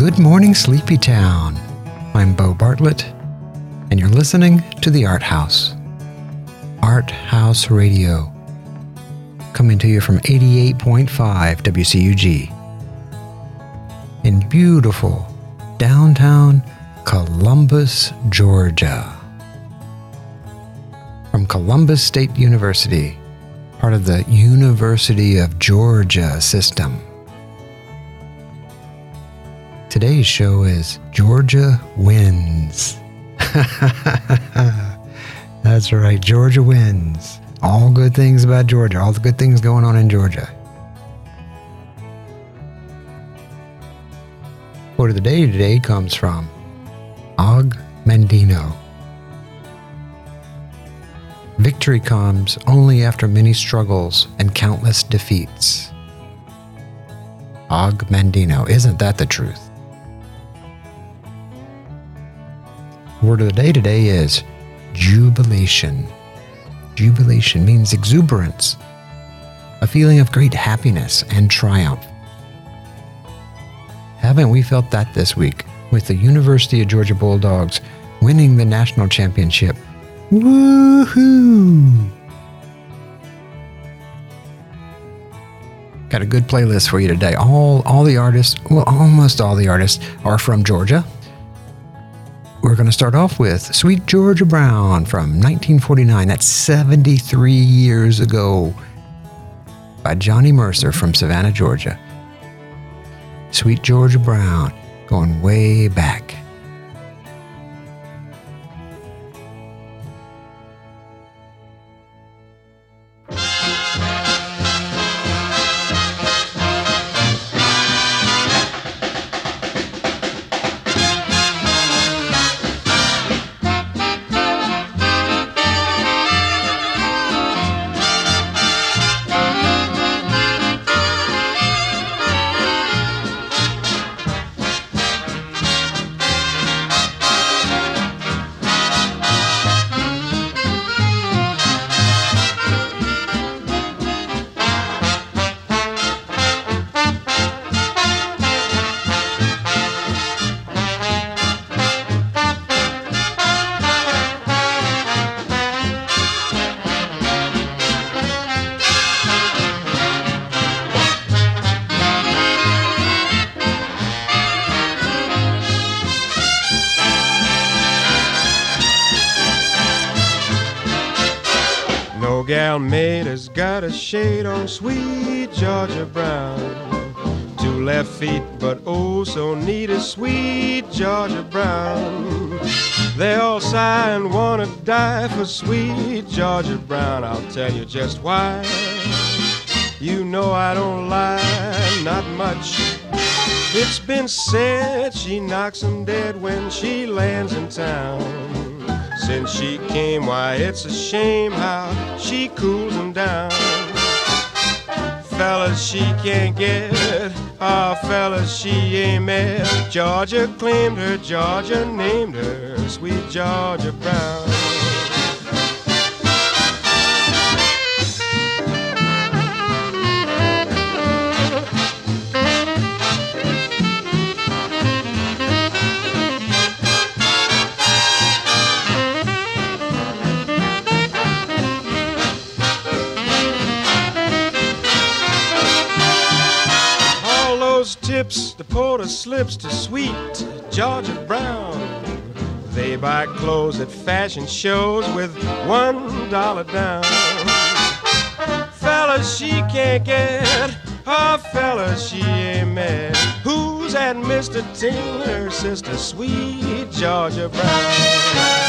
Good morning, Sleepy Town. I'm Bo Bartlett, and you're listening to the Art House. Art House Radio, coming to you from 88.5 WCUG in beautiful downtown Columbus, Georgia. From Columbus State University, part of the University of Georgia system. Today's show is Georgia Wins. That's right, Georgia wins. All good things about Georgia, all the good things going on in Georgia. Quote of the day today comes from Og Mandino. Victory comes only after many struggles and countless defeats. Og Mandino, isn't that the truth? Word of the day today is jubilation. Jubilation means exuberance, a feeling of great happiness and triumph. Haven't we felt that this week with the University of Georgia Bulldogs winning the national championship? Woohoo! Got a good playlist for you today. All all the artists, well almost all the artists are from Georgia. We're going to start off with Sweet Georgia Brown from 1949. That's 73 years ago by Johnny Mercer from Savannah, Georgia. Sweet Georgia Brown, going way back. Just why. You know I don't lie, not much. It's been said she knocks 'em dead when she lands in town. Since she came, why it's a shame how she cools 'em down. Fellas she can't get, ah fellas she ain't met. Georgia claimed her, Georgia named her, sweet Georgia Brown. Slips to sweet Georgia Brown. They buy clothes at fashion shows with one dollar down. Fellas she can't get, her fellas she ain't met. Who's that Mr. Ting, her sister, sweet Georgia Brown?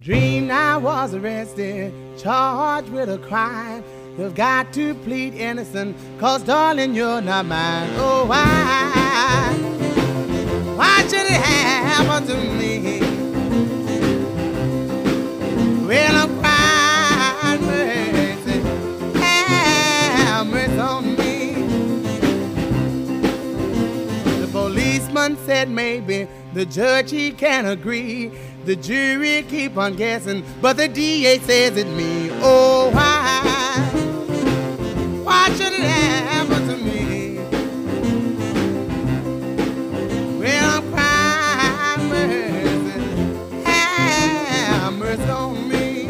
Dreamed I was arrested, charged with a crime. You've got to plead innocent, cause darling, you're not mine. Oh, why? Why should it happen to me? Well, I'm crying mercy, have mercy on me. The policeman said maybe the judge he can't agree. The jury keep on guessing, but the DA says it me. Oh, why? Why should it happen to me? Well, I'm crying mercy, have mercy on me.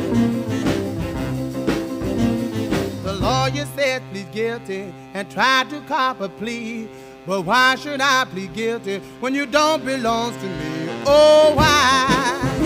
The lawyer said plead guilty and tried to cop a plea. But why should I plead guilty when you don't belong to me? Oh? Why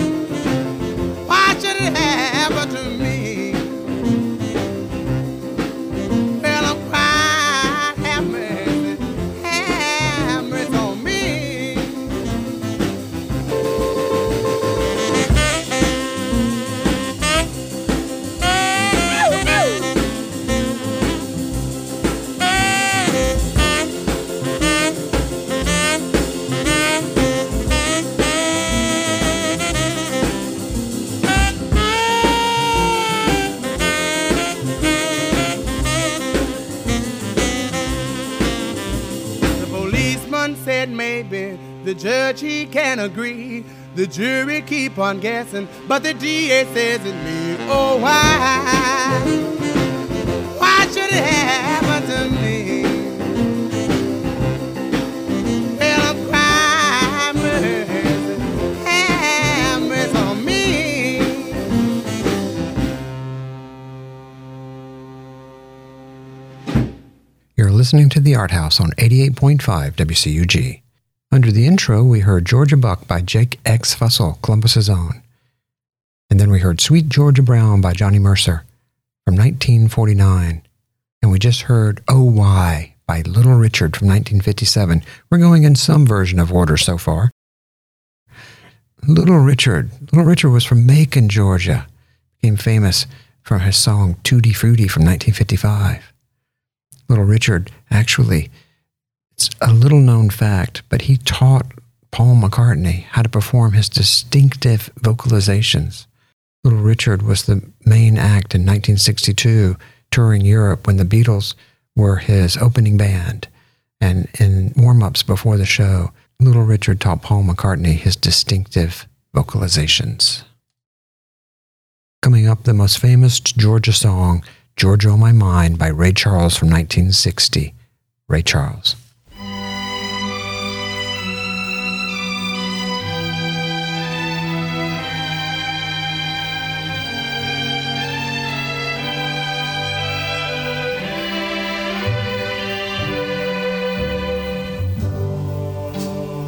agree. The jury keep on guessing, but the DA says it's me. Oh why? Why should it happen to me? Well, I'm crying mercy on me. You're listening to The Art House on 88.5 WCUG. Under the intro, we heard Georgia Buck by Jake X. Fussell, Columbus's own. And then we heard Sweet Georgia Brown by Johnny Mercer from 1949. And we just heard Oh Why by Little Richard from 1957. We're going in some version of order so far. Little Richard. Little Richard was from Macon, Georgia. Became famous for his song Tutti Frutti from 1955. Little Richard, actually, it's a little known fact, but he taught Paul McCartney how to perform his distinctive vocalizations. Little Richard was the main act in 1962, touring Europe when the Beatles were his opening band. And in warm ups before the show, Little Richard taught Paul McCartney his distinctive vocalizations. Coming up, the most famous Georgia song, Georgia on oh My Mind by Ray Charles from 1960. Ray Charles.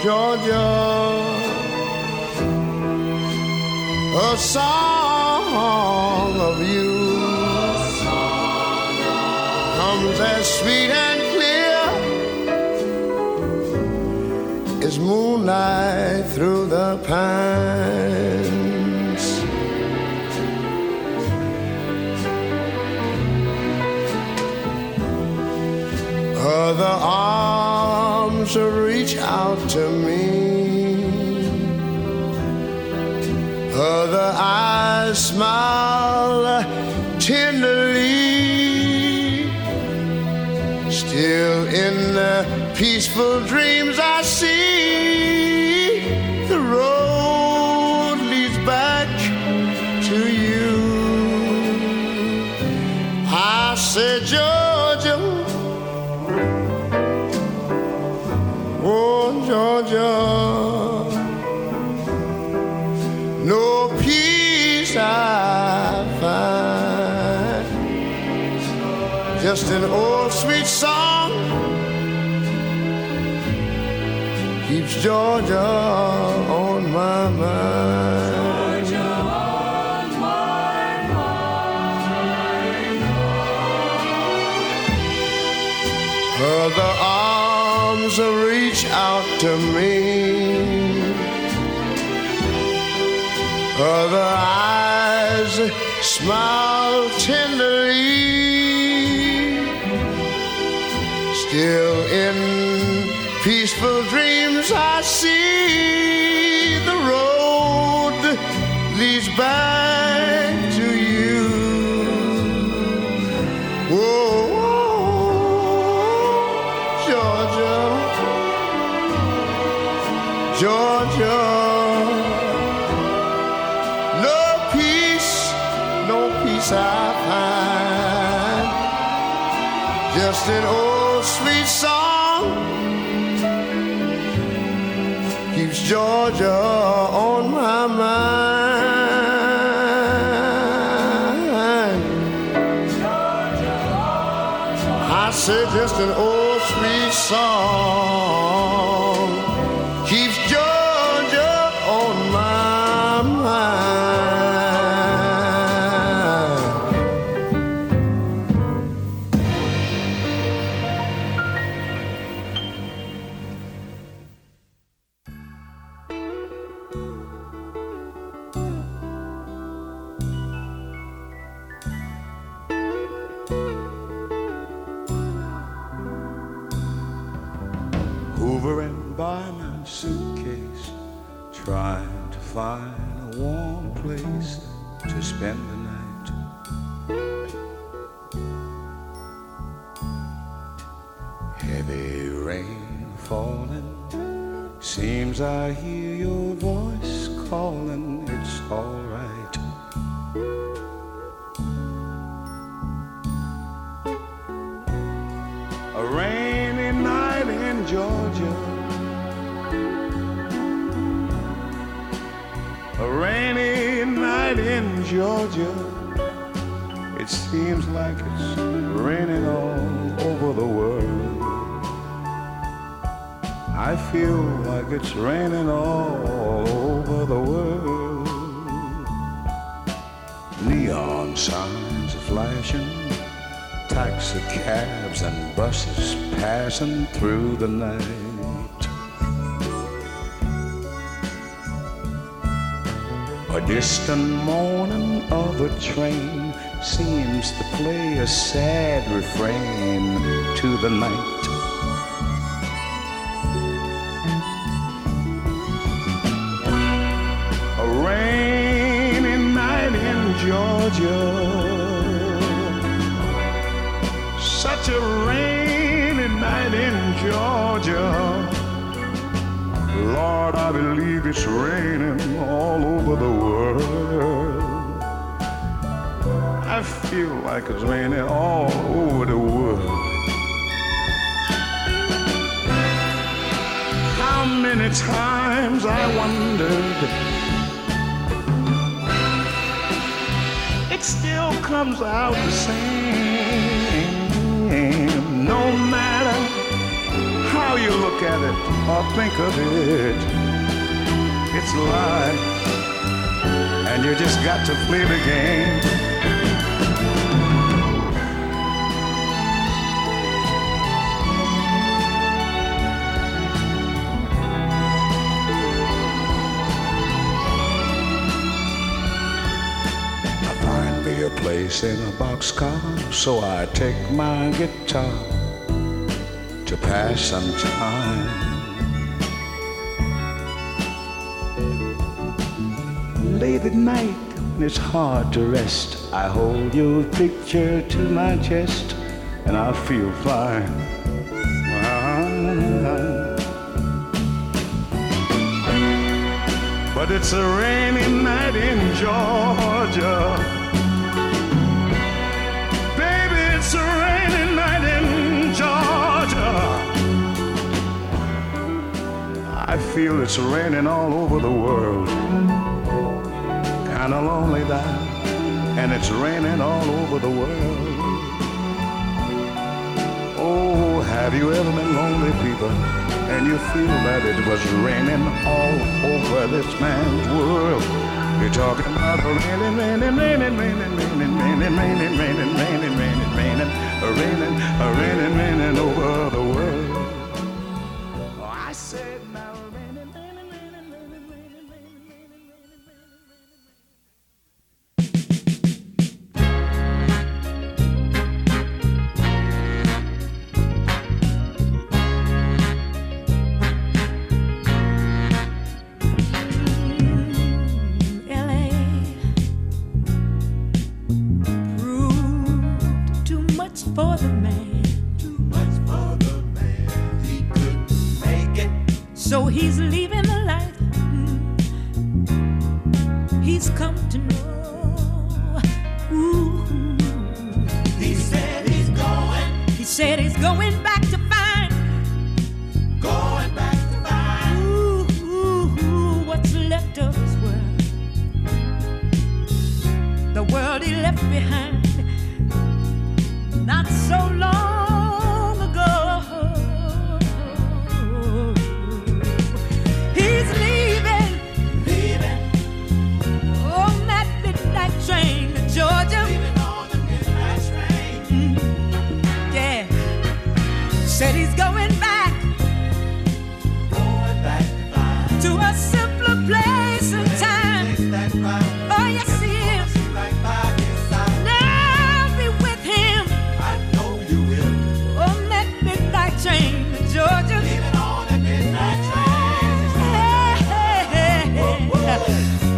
Georgia, a song of you comes as sweet and clear as moonlight through the pines. Other arms reach out to me. Other eyes smile tenderly. Still in the peaceful dreams I see, Just an old sweet song keeps Georgia on my mind. Other arms reach out to me. Other eyes eyes smile tenderly. Still in peaceful dreams, I see the road leads back to you. Whoa, Georgia, Georgia. No peace, no peace I find. Just an old Georgia on my mind. I said just an old sweet song train seems to play a sad refrain to the night. A rainy night in Georgia such a rainy night in Georgia. Lord, I believe it's raining all over the world. I feel like it's raining all over the world. How many times I wondered it still comes out the same. No matter how you look at it or think of it, it's life, and you just got to play the game. Place in a boxcar, so I take my guitar to pass some time. Late at night, when it's hard to rest, I hold your picture to my chest, and I feel fine. But it's a rainy night in Georgia. Feel it's raining all over the world. Kinda lonely that, and it's raining all over the world. Oh, have you ever been lonely, people? And you feel that it was raining all over this man's world. You're talking about raining, raining, raining, raining, raining, raining, raining, raining, raining, raining, raining, raining, raining, raining over the world.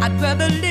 I'd rather live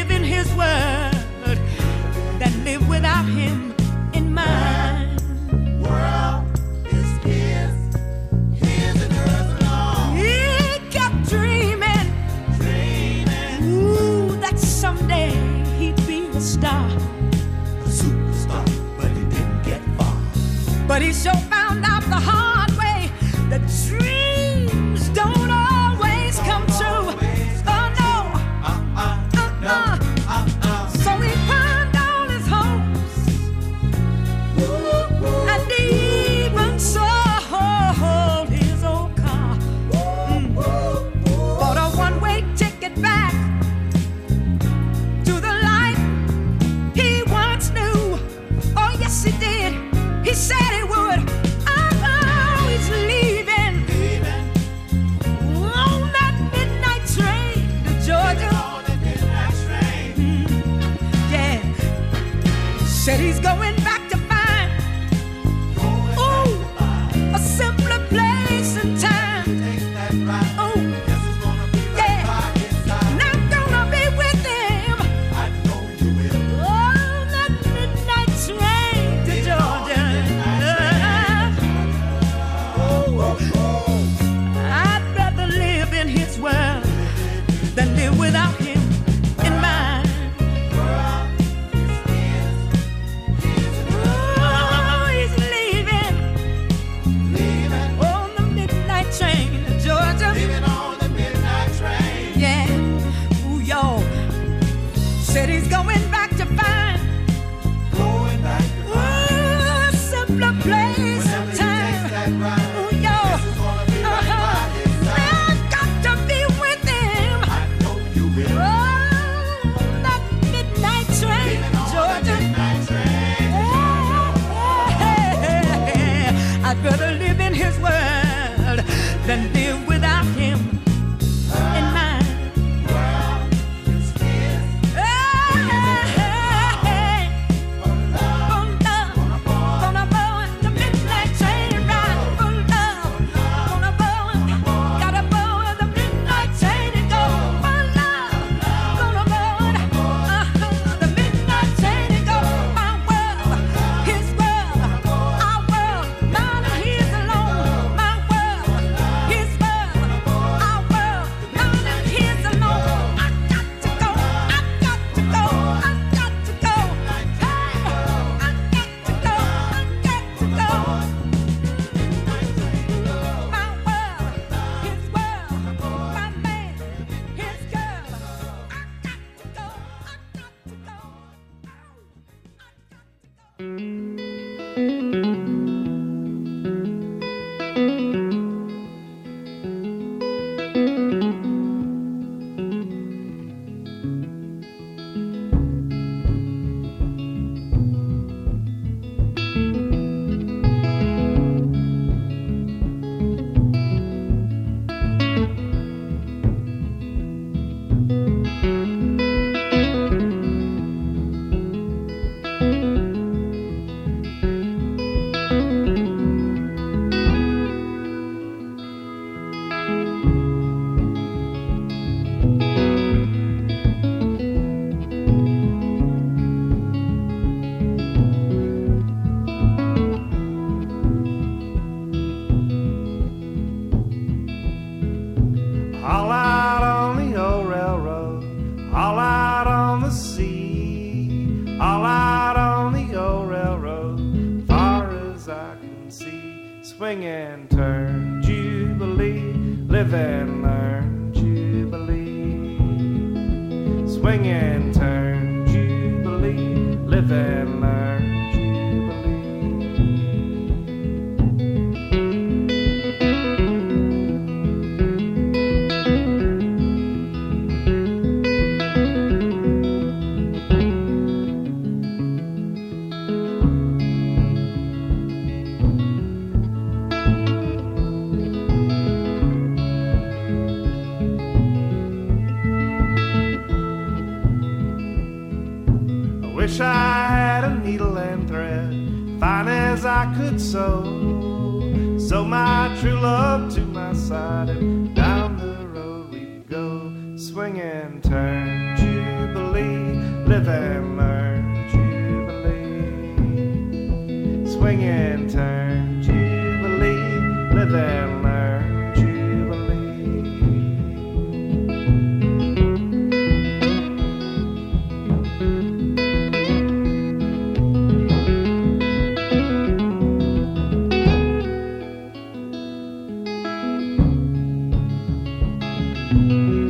My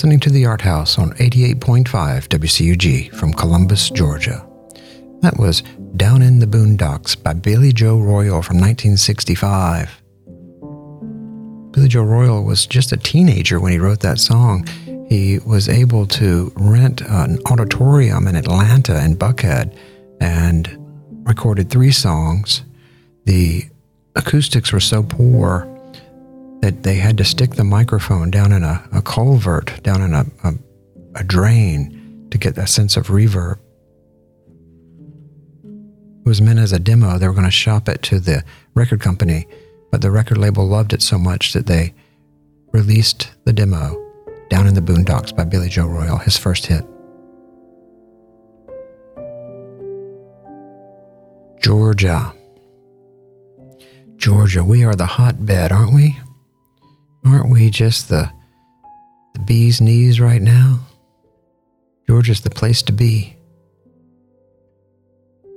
listening to the Art House on 88.5 WCUG from Columbus, Georgia. That was Down in the Boondocks by Billy Joe Royal from 1965. Billy Joe Royal was just a teenager when he wrote that song. He was able to rent an auditorium in Atlanta and Buckhead and recorded three songs. The acoustics were so poor that they had to stick the microphone down in a, a culvert, down in a, a, a drain to get that sense of reverb. It was meant as a demo. They were going to shop it to the record company, but the record label loved it so much that they released the demo Down in the Boondocks by Billy Joe Royal, his first hit. Georgia. Georgia, we are the hotbed, aren't we? Aren't we just the, the bee's knees right now? Georgia's the place to be.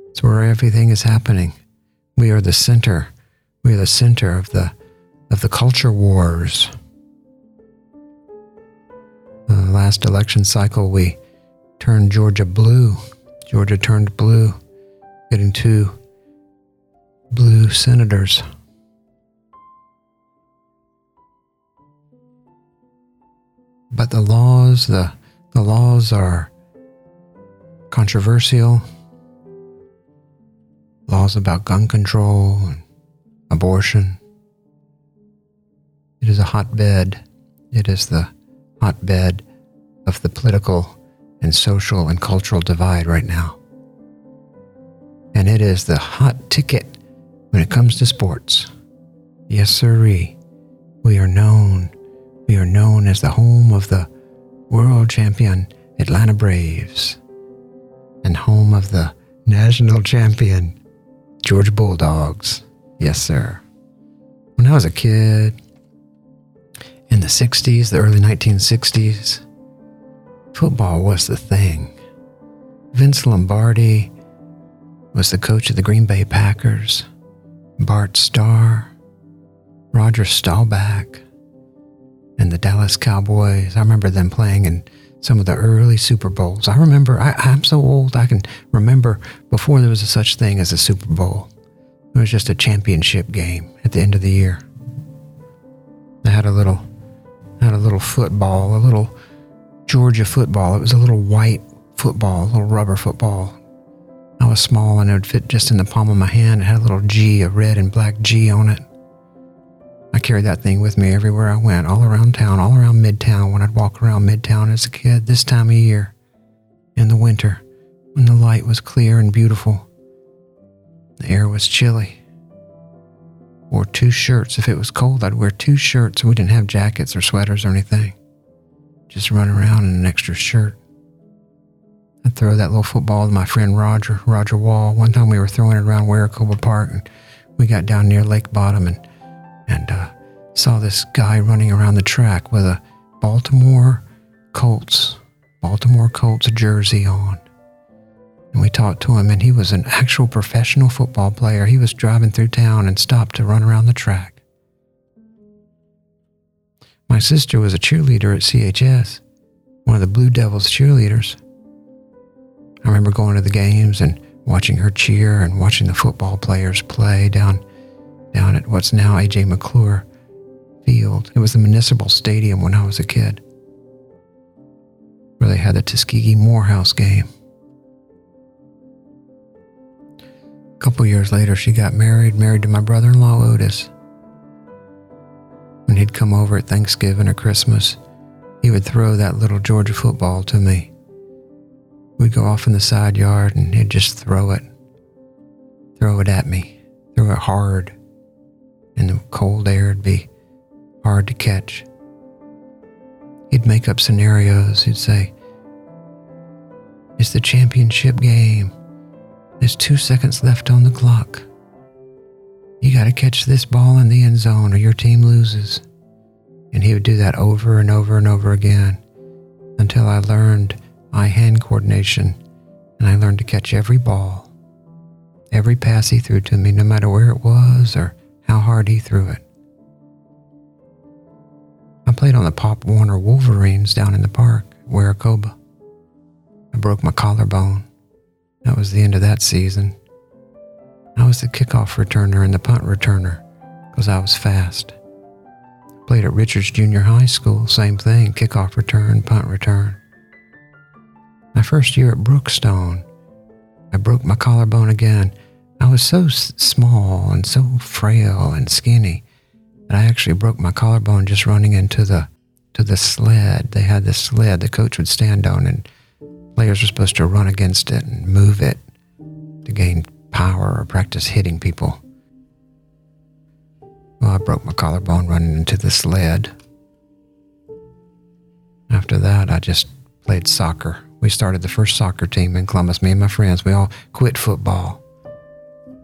It's where everything is happening. We are the center. We are the center of the of the culture wars. The last election cycle, we turned Georgia blue. Georgia turned blue, getting two blue senators. But the laws, the, the laws are controversial. Laws about gun control and abortion. It is a hotbed. It is the hotbed of the political and social and cultural divide right now. And it is the hot ticket when it comes to sports. Yes, sirree. We are known we are known as the home of the world champion Atlanta Braves and home of the national champion Georgia Bulldogs. Yes, sir. When I was a kid in the 60s, the early 1960s, football was the thing. Vince Lombardi was the coach of the Green Bay Packers. Bart Starr, Roger Staubach, and the Dallas Cowboys. I remember them playing in some of the early Super Bowls. I remember, I, am so old, I can remember before there was a such thing as a Super Bowl. It was just a championship game at the end of the year. I had a little, had a little football, a little Georgia football. It was a little white football, a little rubber football. I was small and it would fit just in the palm of my hand. It had a little G, a red and black G on it. I carried that thing with me everywhere I went, all around town, all around Midtown when I'd walk around Midtown as a kid this time of year in the winter when the light was clear and beautiful. The air was chilly. Wore two shirts. If it was cold, I'd wear two shirts. We didn't have jackets or sweaters or anything. Just run around in an extra shirt. I'd throw that little football to my friend Roger, Roger Wall. One time we were throwing it around Weracoba Park and we got down near Lake Bottom and and uh, saw this guy running around the track with a Baltimore Colts, Baltimore Colts jersey on. And we talked to him, and he was an actual professional football player. He was driving through town and stopped to run around the track. My sister was a cheerleader at CHS, one of the Blue Devils cheerleaders. I remember going to the games and watching her cheer and watching the football players play down down at what's now A.J. McClung Field. It was the municipal stadium when I was a kid, where they had the Tuskegee Morehouse game. A couple years later, she got married, married to my brother in law, Otis. When he'd come over at Thanksgiving or Christmas, he would throw that little Georgia football to me. We'd go off in the side yard and he'd just throw it, throw it at me, throw it hard in the cold air, it'd be hard to catch. He'd make up scenarios. He'd say, It's the championship game. There's two seconds left on the clock. You got to catch this ball in the end zone or your team loses. And he would do that over and over and over again until I learned eye hand coordination and I learned to catch every ball, every pass he threw to me, no matter where it was or how hard he threw it. I played on the Pop Warner Wolverines down in the park, Weracoba. I broke my collarbone. That was the end of that season. I was the kickoff returner and the punt returner because I was fast. Played at Richards Junior High School, same thing kickoff return, punt return. My first year at Brookstone, I broke my collarbone again. I was so s- small and so frail and skinny that I actually broke my collarbone just running into the to the sled. They had this sled the coach would stand on and players were supposed to run against it and move it to gain power or practice hitting people. Well, I broke my collarbone running into the sled. After that, I just played soccer. We started the first soccer team in Columbus. Me and my friends, we all quit football.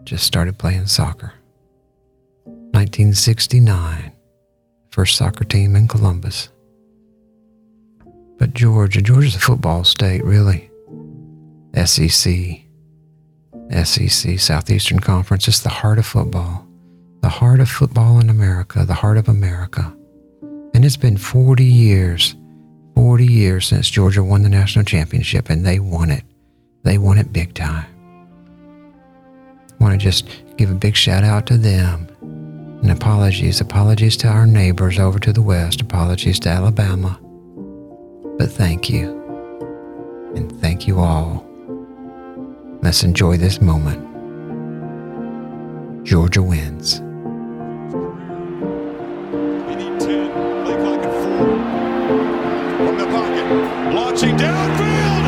Just started playing soccer. 1969, first soccer team in Columbus. But Georgia, Georgia's a football state, really. SEC, SEC, Southeastern Conference. It's the heart of football, the heart of football in America, the heart of America. And it's been 40 years, 40 years since Georgia won the national championship, and they won it. They won it big time. Want to just give a big shout out to them. And apologies, apologies to our neighbors over to the west, apologies to Alabama. But thank you. And thank you all. Let's enjoy this moment. Georgia wins. We need 10. Play clock at four. From the pocket. Launching downfield.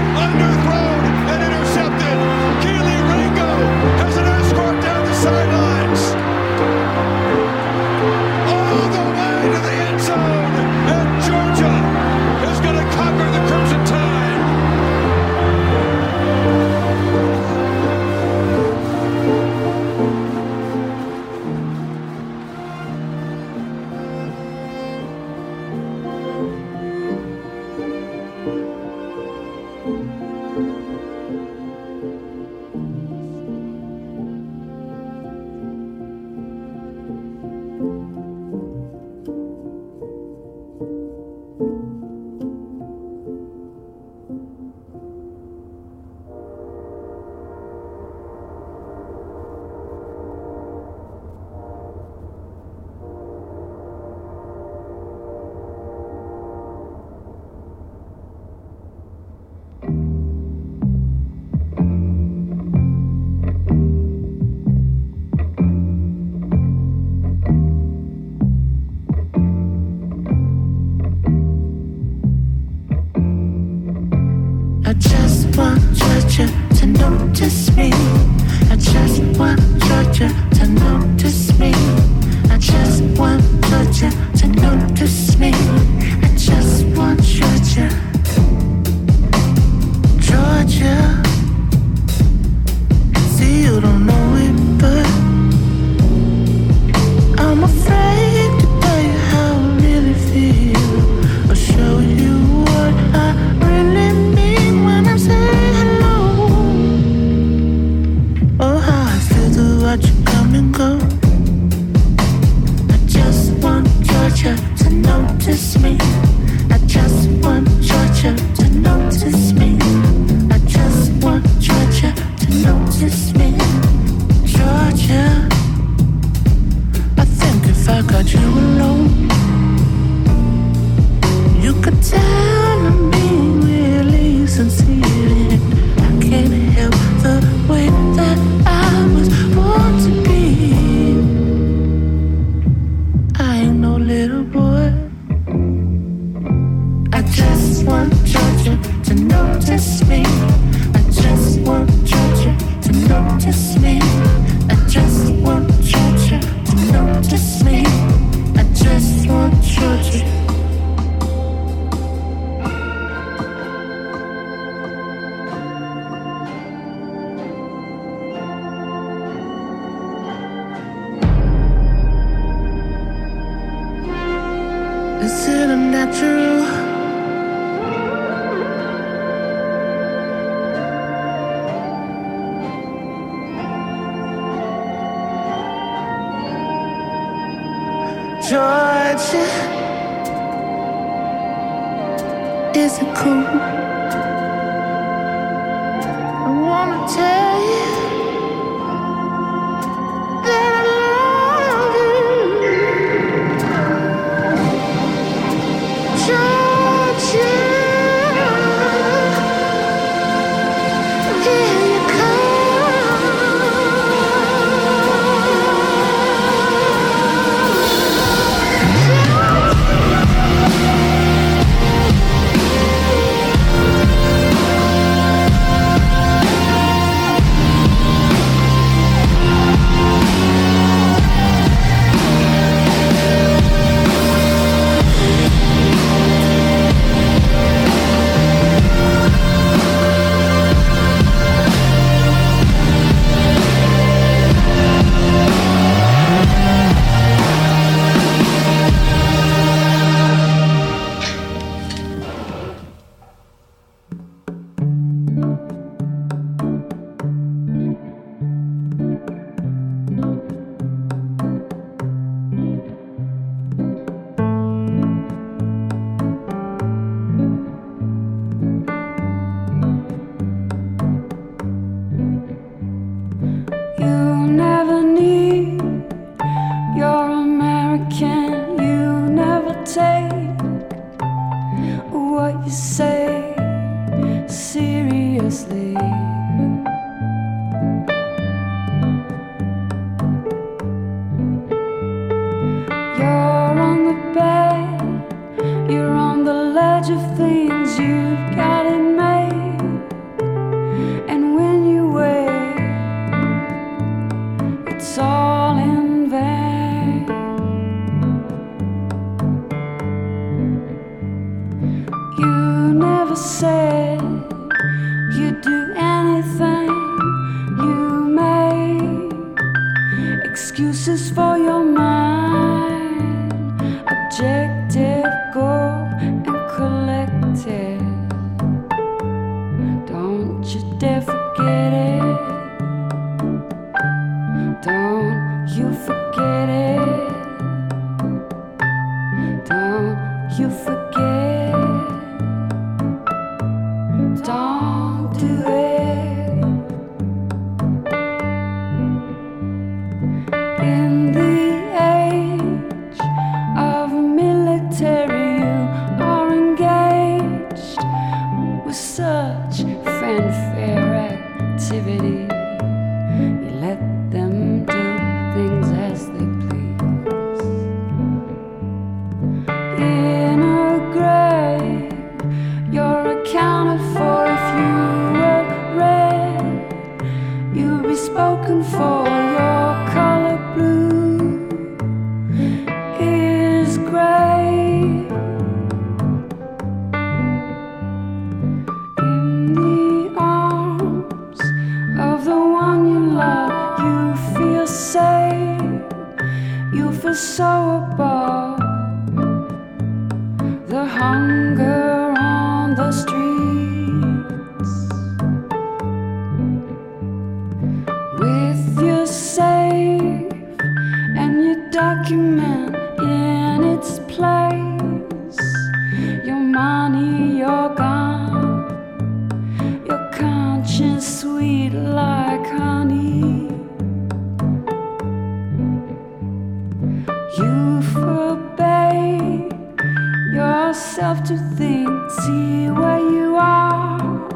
see where you are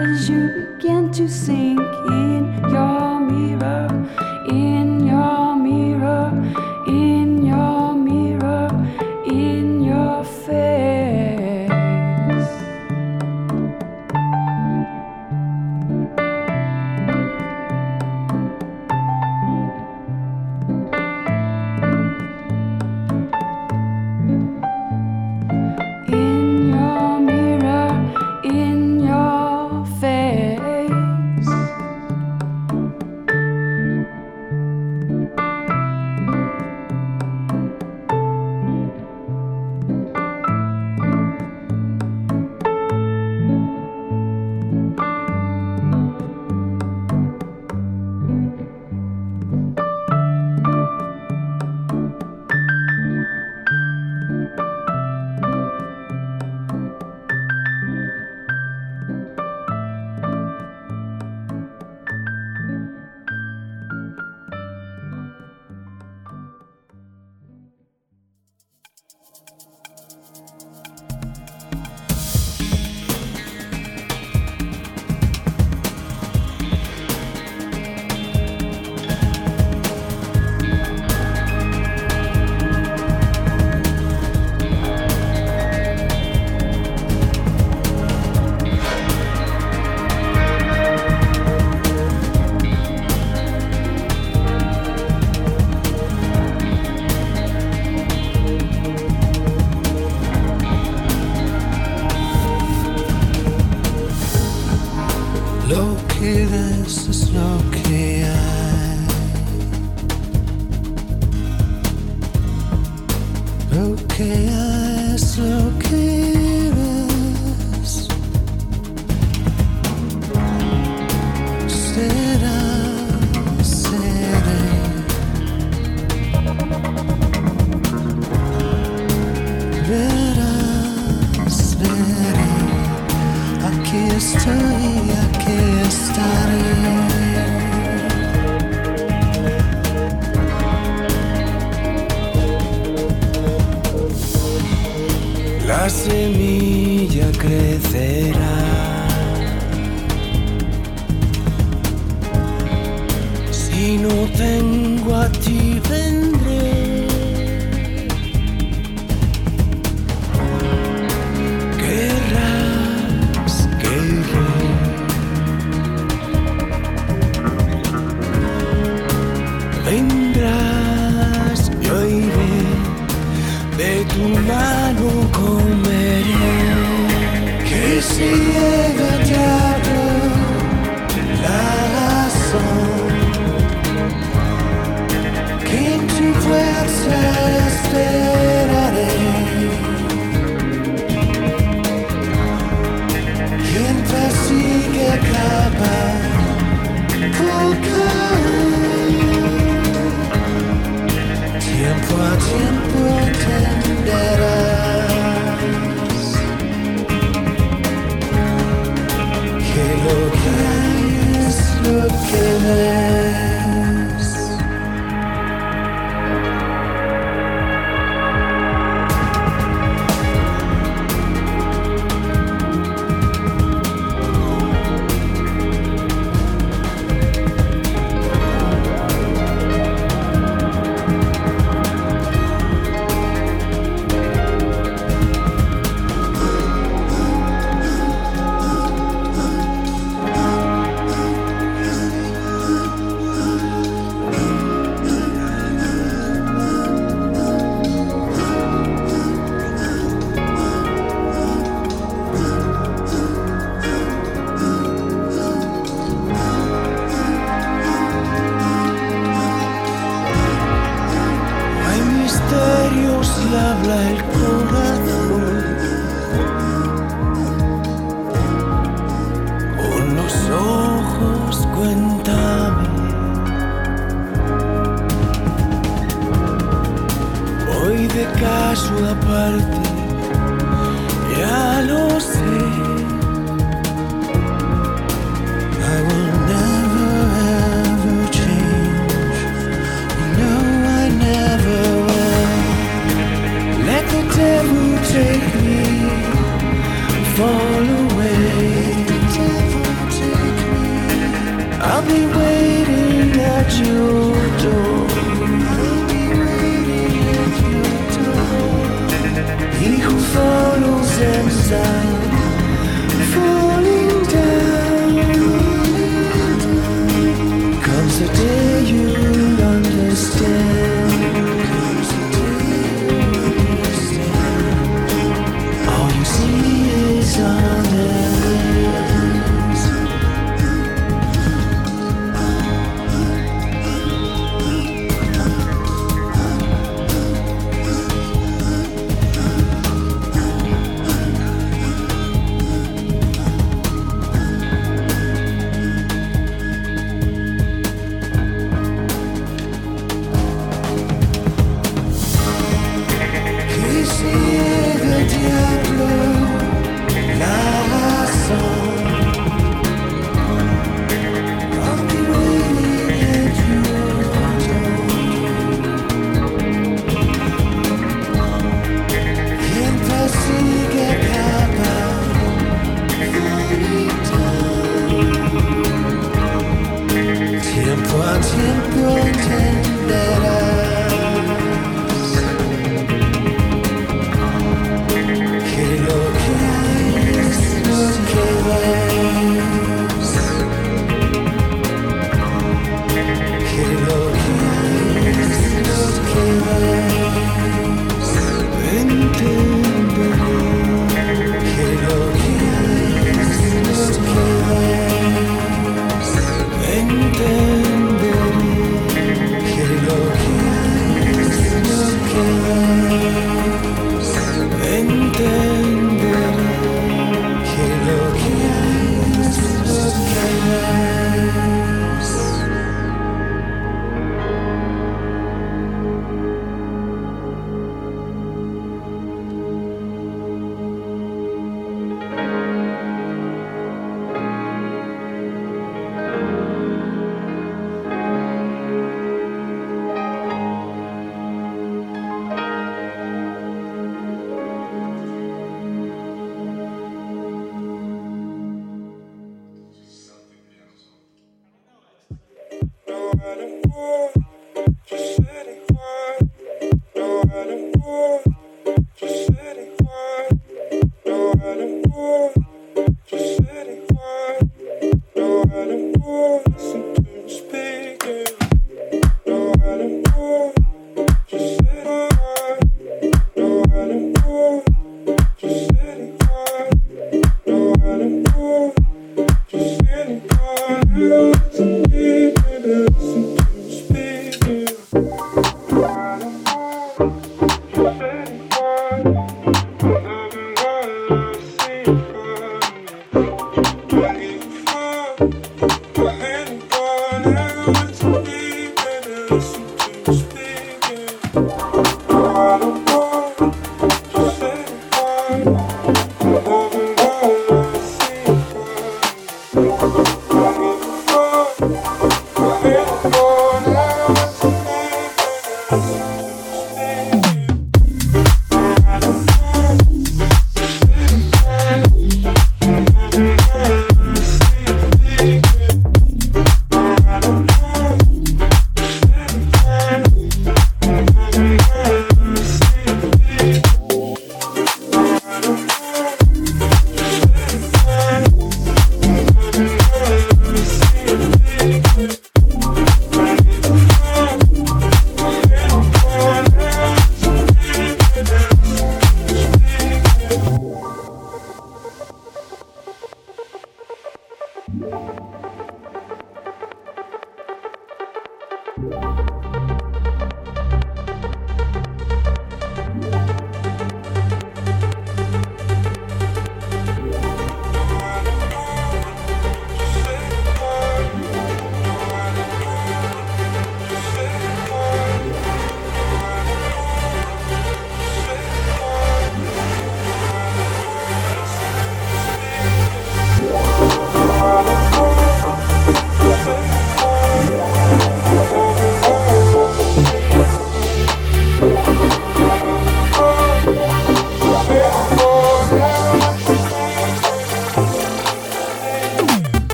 as you begin to sink in.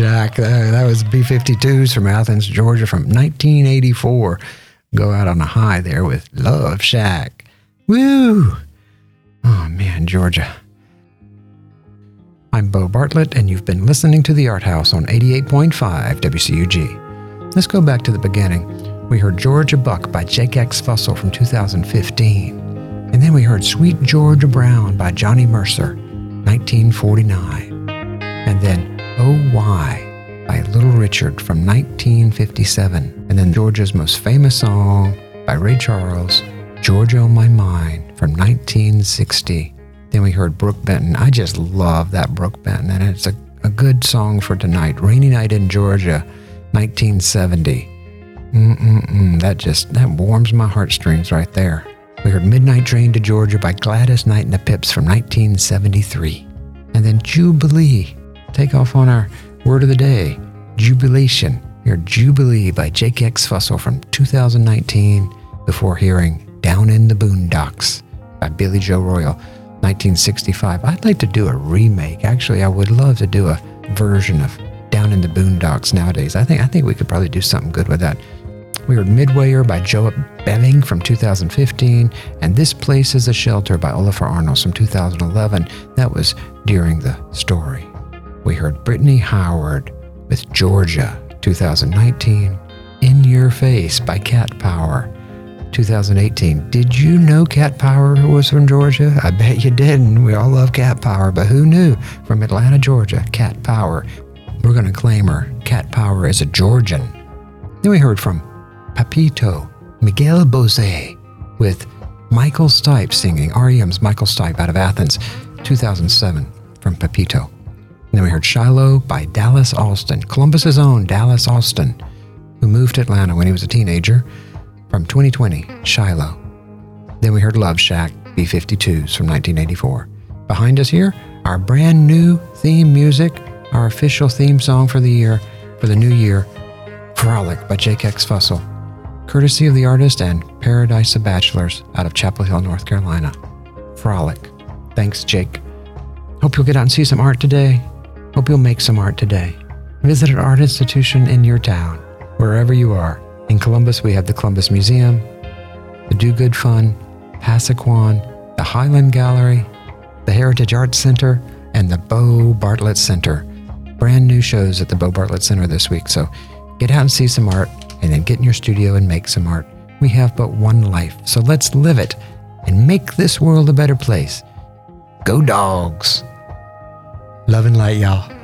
Shack. That, that was B 52s from Athens, Georgia from 1984. Go out on a high there with Love Shack. Woo! Oh, man, Georgia. I'm Bo Bartlett, and you've been listening to The Art House on 88.5 WCUG. Let's go back to the beginning. We heard Georgia Buck by Jake X Fussell from 2015. And then we heard Sweet Georgia Brown by Johnny Mercer, 1949. And then Oh Why by Little Richard from 1957. And then Georgia's most famous song by Ray Charles, Georgia on My Mind from 1960. Then we heard Brook Benton. I just love that Brook Benton, and it's a, a good song for tonight. Rainy Night in Georgia, 1970. Mm-mm-mm, that just, that warms my heartstrings right there. We heard Midnight Train to Georgia by Gladys Knight and the Pips from 1973. And then Jubilee, take off on our word of the day, Jubilation. Your Jubilee by Jake X Fussell from 2019 before hearing Down in the Boondocks by Billy Joe Royal, 1965. I'd like to do a remake. Actually, I would love to do a version of Down in the Boondocks nowadays. I think I think we could probably do something good with that. We heard Midwayer by Joe Belling from 2015, and This Place is a Shelter by Olafur Arnalds from 2011. That was during the story. We heard Brittany Howard with Georgia 2019, In Your Face by Cat Power 2018. Did you know Cat Power was from Georgia? I bet you didn't. We all love Cat Power, but who knew? From Atlanta, Georgia, Cat Power. We're going to claim her. Cat Power is a Georgian. Then we heard from Papito, Miguel Bose, with Michael Stipe singing REM's Michael Stipe out of Athens, 2007, from Papito. Then we heard Shiloh by Dallas Austin, Columbus's own Dallas Austin, who moved to Atlanta when he was a teenager, from 2020, Shiloh. Then we heard Love Shack, B 52s from 1984. Behind us here, our brand new theme music, our official theme song for the year, for the new year, Frolic by Jake X Fussell, courtesy of the artist and Paradise of Bachelors out of Chapel Hill, North Carolina. Frolic. Thanks, Jake. Hope you'll get out and see some art today. Hope you'll make some art today. Visit an art institution in your town, wherever you are. In Columbus, we have the Columbus Museum, the Do Good Fund, Pasaquan, the Highland Gallery, the Heritage Arts Center, and the Bo Bartlett Center. Brand new shows at the Bo Bartlett Center this week, so get out and see some art, and then get in your studio and make some art. We have but one life, so let's live it and make this world a better place. Go dogs! Love and light, y'all.